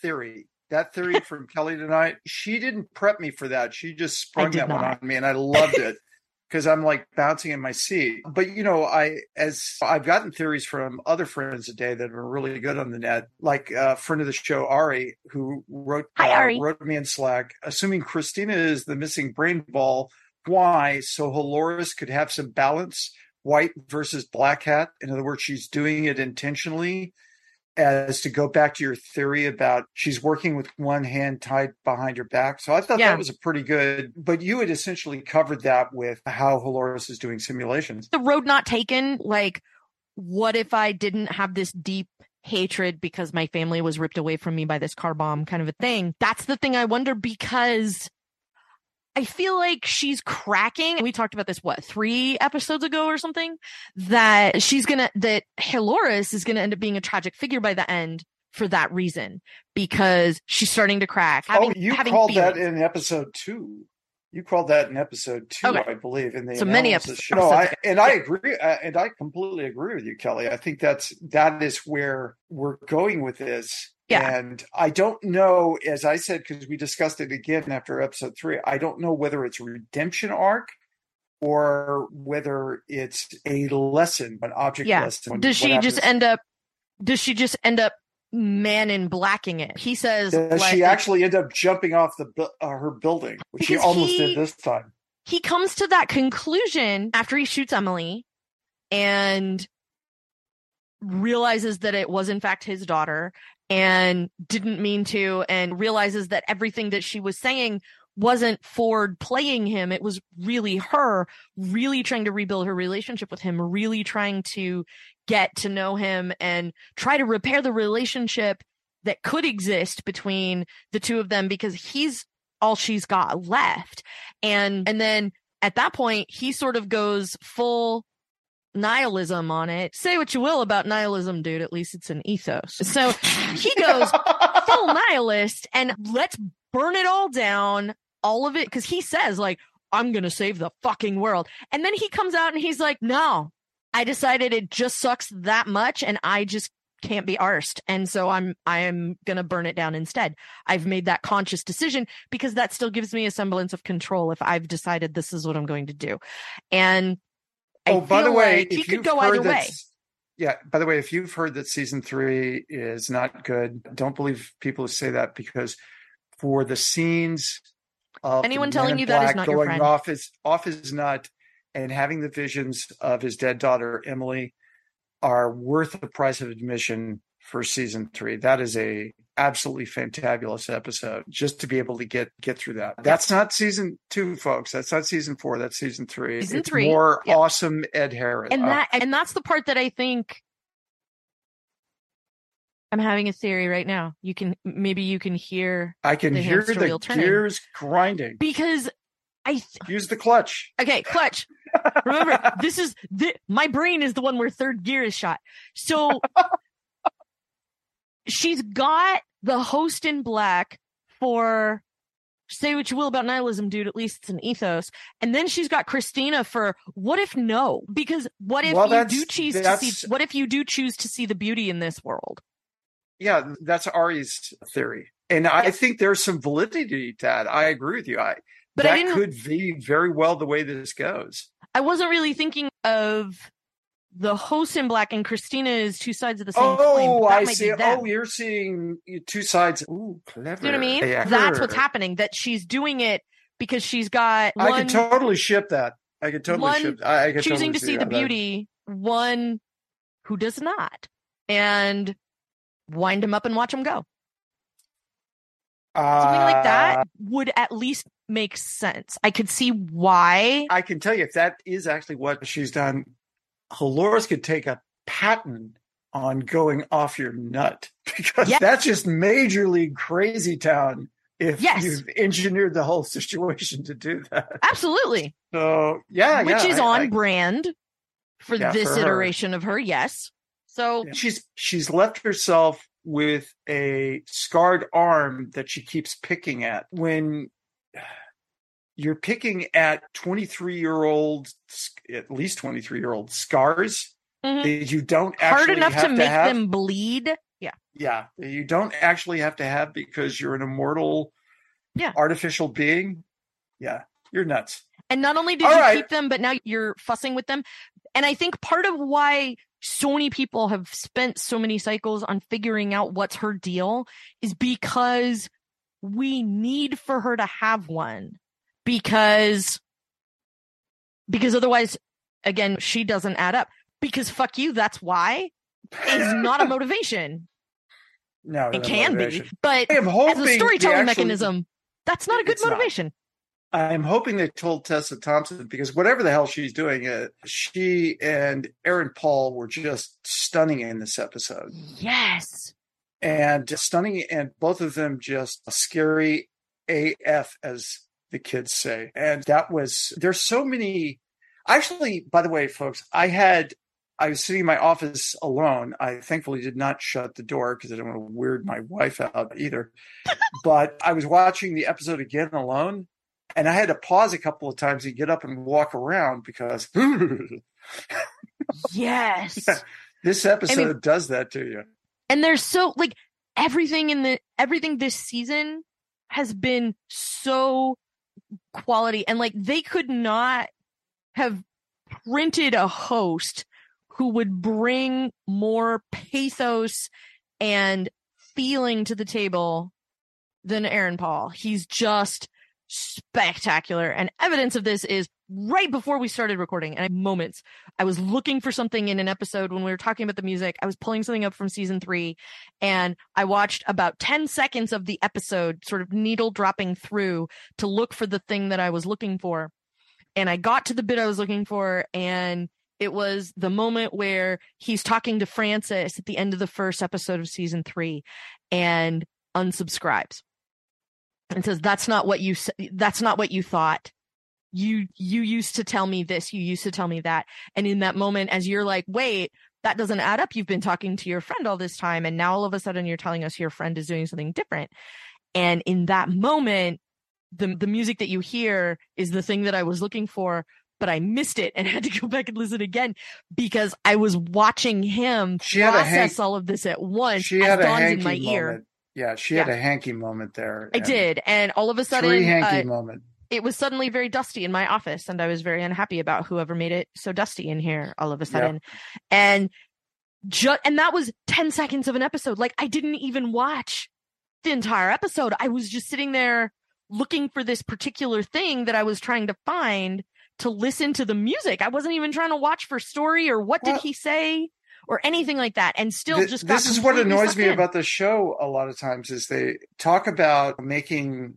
theory. That theory from Kelly tonight, she didn't prep me for that. She just sprung that one on me and I loved it because I'm like bouncing in my seat. But you know, I as I've gotten theories from other friends today that are really good on the net, like a friend of the show, Ari, who wrote Hi, uh, Ari. wrote me in Slack, assuming Christina is the missing brain ball, why? So Halores could have some balance white versus black hat. In other words, she's doing it intentionally as to go back to your theory about she's working with one hand tied behind her back. So I thought Yeah. that was a pretty good, but you had essentially covered that with how Halores is doing simulations. The road not taken, like, what if I didn't have this deep hatred because my family was ripped away from me by this car bomb kind of a thing? That's the thing I wonder because I feel like she's cracking. We talked about this, what, three episodes ago or something? That she's gonna, that Halores is gonna end up being a tragic figure by the end for that reason because she's starting to crack. Having, oh, you called that in episode two. You called that in episode two, Okay. I believe, in the So many episodes- show. No, I, and I agree, uh, and I completely agree with you, Kelly. I think that's that is where we're going with this. Yeah. And I don't know, as I said, because we discussed it again after episode three. I don't know whether it's redemption arc or whether it's a lesson, an object Yeah. lesson. Does she just end up? Does she just end up man in blacking it? He says. Does like, she actually end up jumping off the uh, her building, which she almost he- did this time? he comes to that conclusion after he shoots Emily, and realizes that it was in fact his daughter and didn't mean to, and realizes that everything that she was saying wasn't Ford playing him. It was really her really trying to rebuild her relationship with him, really trying to get to know him and try to repair the relationship that could exist between the two of them because he's all she's got left. And and then at that point he sort of goes full nihilism on it. Say what you will about nihilism, dude, at least it's an ethos. So he goes full nihilist and let's burn it all down, all of it, because he says, like, I'm gonna save the fucking world. And then he comes out and he's like, No, I decided it just sucks that much and I just can't be arsed. And so I'm I am gonna burn it down instead. I've made that conscious decision because that still gives me a semblance of control if I've decided this is what I'm going to do. And oh, by the way, like he if could you've go heard either that way. Yeah. By the way, if you've heard that season three is not good, don't believe people who say that because for the scenes of Anyone telling you that is not your going friend. off his off his nut and having the visions of his dead daughter Emily are worth the price of admission for season three. That is a absolutely fantabulous episode. Just to be able to get get through that. That's not season two, folks. That's not season four. That's season three. Season it's three, more yeah. awesome Ed Harris. and Uh, that and that's the part that I think I'm having a theory right now. You can maybe you can hear I can the hear the turning. gears grinding. because I th- Use the clutch. okay clutch. Remember this is the, my brain is the one where third gear is shot. So she's got the host in black for say what you will about nihilism, dude. At least it's an ethos. And then she's got Christina for what if no? Because what if Well, you do choose to see? What if you do choose to see the beauty in this world? Yeah, that's Ari's theory. And I think there's some validity to that. I agree with you. I But that could be very well the way this goes. I wasn't really thinking of the host in black and Christina is two sides of the same coin. Oh, that I see. Oh, you're seeing two sides. Ooh, clever. you know what I mean? Yeah, That's what's happening. That she's doing it because she's got I one could totally ship that. I could totally one ship. I, I could choosing totally to see the that. beauty, one who does not, and wind him up and watch him go. Something like Uh, that would at least make sense. I could see why. I can tell you if that is actually what she's done, Dolores could take a patent on going off your nut because Yeah. that's just major league crazy town. If Yes. you've engineered the whole situation to do that, Absolutely. so yeah, Which yeah, is I- on I- brand for Yeah, this for her. iteration of her. Yes. So she's she's left herself with a scarred arm that she keeps picking at when you're picking at 23 year old at least 23 year old scars Mhm. that you don't hard actually enough have to make have. them bleed. Yeah. yeah you don't actually have to have because you're an immortal Yeah. artificial being yeah you're nuts And not only did All you right. keep them, but now you're fussing with them. And I think part of why so many people have spent so many cycles on figuring out what's her deal is because we need for her to have one. Because because otherwise, again, she doesn't add up. Because fuck you, that's why is not a motivation. no It can be, but as a storytelling actually- mechanism, that's not a good It's not. motivation. I'm hoping they told Tessa Thompson because whatever the hell she's doing, uh, she and Aaron Paul were just stunning in this episode. Yes. And stunning, and both of them just scary AF, as the kids say. And that was, there's so many. Actually, by the way, folks, I had, I was sitting in my office alone. I thankfully did not shut the door because I don't want to weird my wife out either. but I was watching the episode again alone. And I had to pause a couple of times and get up and walk around because Yes. this episode does that to you. and they're so like everything in the everything this season has been so quality and like they could not have printed a host who would bring more pathos and feeling to the table than Aaron Paul. He's just spectacular. And evidence of this is right before we started recording, and moments I was looking for something in an episode when we were talking about the music. I was pulling something up from season three and I watched about 10 seconds of the episode, sort of needle dropping through to look for the thing that I was looking for. And I got to the bit I was looking for and it was the moment where he's talking to Francis at the end of the first episode of season three and unsubscribes and says, that's not what you, that's not what you thought you you used to tell me this you used to tell me that and in that moment as you're like wait that doesn't add up you've been talking to your friend all this time and now all of a sudden you're telling us your friend is doing something different and in that moment the the music that you hear is the thing that I was looking for but I missed it and had to go back and listen again because I was watching him She process hank- all of this at once She had a hanky in my moment. ear Yeah, she had a hanky moment there. I did and all of a sudden Tree hanky uh, moment. It was suddenly very dusty in my office and I was very unhappy about whoever made it so dusty in here all of a sudden. And just and that was 10 seconds of an episode. Like I didn't even watch the entire episode. I was just sitting there looking for this particular thing that I was trying to find to listen to the music. I wasn't even trying to watch for story or what well, did he say or anything like that and still th- just This is what annoys me in. about the show a lot of times is they talk about making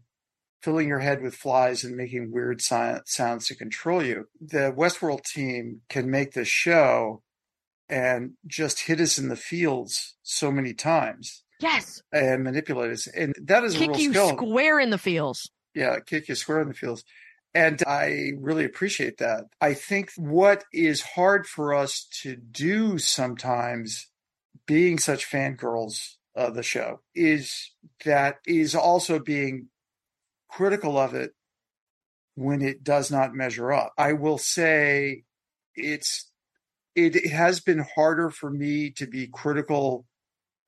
filling your head with flies and making weird sounds to control you. The Westworld team can make this show and just hit us in the fields so many times. Yes. And manipulate us. And that is kick a real you skill. square in the fields. Yeah, kick you square in the fields. And I really appreciate that. I think what is hard for us to do sometimes, being such fangirls of the show, is that is also being critical of it when it does not measure up. I will say it's it has been harder for me to be critical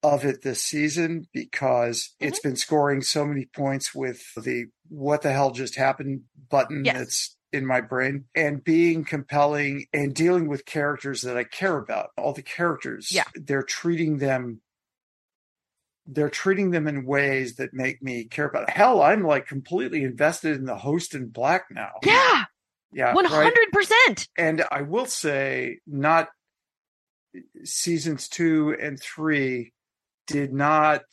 of it this season because mm-hmm. it's been scoring so many points with the what the hell just happened button yes. that's in my brain and being compelling and dealing with characters that I care about. All the characters, yeah. they're treating them they're treating them in ways that make me care about it. Hell, I'm like completely invested in the host in black now. Yeah. Yeah. 100%. Right? And I will say, not seasons two and three did not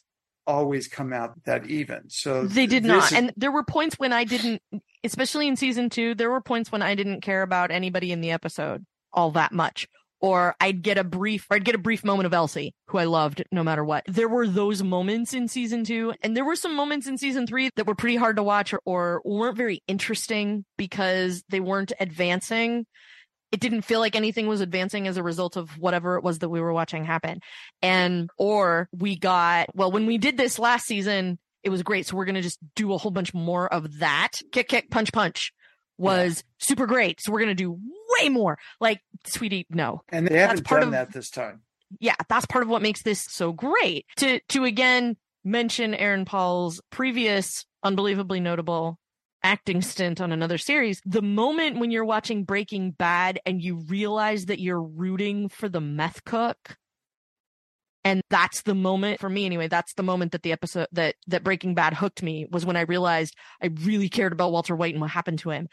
always come out that even. So they did not. Is... and there were points when I didn't, especially in season two, there were points when I didn't care about anybody in the episode all that much or I'd get a brief, or I'd get a brief moment of Elsie, who I loved no matter what. There were those moments in season two, and there were some moments in season three that were pretty hard to watch or, or weren't very interesting because they weren't advancing. It didn't feel like anything was advancing as a result of whatever it was that we were watching happen. And, or we got, well, when we did this last season, it was great. So we're going to just do a whole bunch more of that. Kick, kick, punch, punch was yeah. super great. So we're going to do way more. Like, sweetie, no. And they haven't done of, that this time. Yeah, that's part of what makes this so great. To to again mention Aaron Paul's previous unbelievably notable acting stint on another series, the moment when you're watching Breaking Bad and you realize that you're rooting for the meth cook and that's the moment for me anyway that's the moment that the episode that that breaking bad hooked me was when i realized i really cared about walter white and what happened to him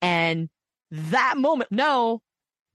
and that moment no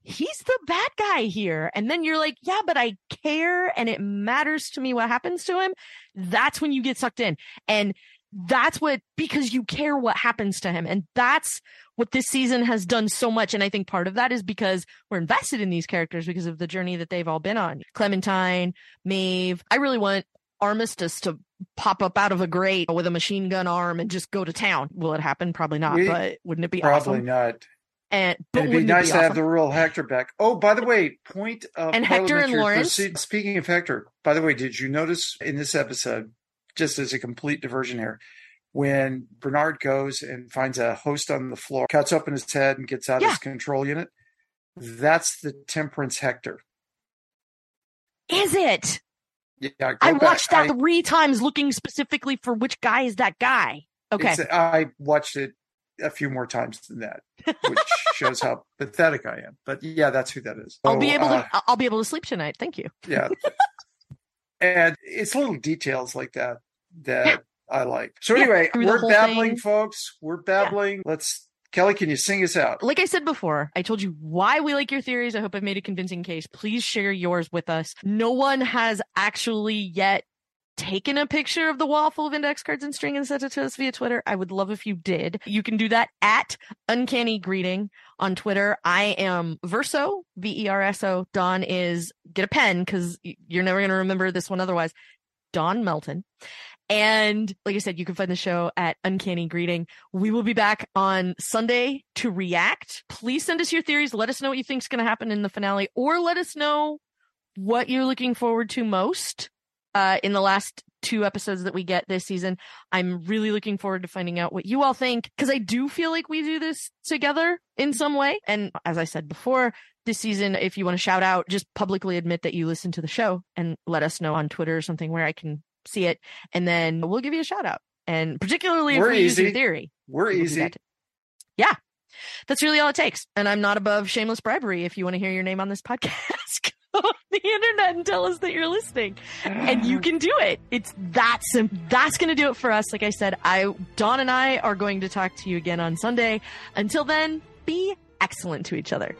he's the bad guy here. And then you're like yeah but i care and it matters to me what happens to him. That's when you get sucked in. And that's what because you care what happens to him. And that's what this season has done so much. And i think part of that is because we're invested in these characters because of the journey that they've all been on. Clementine maeve. I really want armistice to pop up out of a grate with a machine gun arm and just go to town. Will it happen? Probably not we, but wouldn't it be probably awesome? not and it'd be nice be to awesome? have the real Hector back. Oh, by the way, point of and Hector and Lawrence. Speaking of Hector, by the way, did you notice in this episode just as a complete diversion here. When Bernard goes and finds a host on the floor, cuts open his head and gets out yeah. his control unit, that's the Temperance Hector. Is it? Yeah, I watched that I, three times looking specifically for which guy is that guy. Okay. I watched it a few more times than that, which shows how pathetic I am. But yeah, that's who that is. So, I'll be able uh, to. I'll be able to sleep tonight. Thank you. Yeah, and it's little details like that that I like. So anyway, yeah, we're babbling, thing. folks. We're babbling. Yeah. Let's Kelly, can you sing us out? Like I said before, I told you why we like your theories. I hope I've made a convincing case. Please share yours with us. No one has actually yet taken a picture of the wall full of index cards and string and sent it to us via Twitter. I would love if you did. You can do that at Uncanny Greeting on Twitter. I am Verso, V E R S O. Don is, get a pen because you're never going to remember this one otherwise. Don Melton. And like I said, you can find the show at Uncanny Greeting. We will be back on Sunday to react. Please send us your theories. Let us know what you think is going to happen in the finale, or let us know what you're looking forward to most uh, in the last two episodes that we get this season. I'm really looking forward to finding out what you all think because I do feel like we do this together in some way. And as I said before, this season, if you want to shout out, just publicly admit that you listen to the show and let us know on Twitter or something where I can see it, and then we'll give you a shout out. And particularly We're if we easy. use your theory, We're we'll easy. yeah, that's really all it takes. And I'm not above shameless bribery. If you want to hear your name on this podcast, the internet and tell us that you're listening, and you can do it. It's that simple. That's going to do it for us. Like I said, I Don and I are going to talk to you again on Sunday. Until then, be excellent to each other.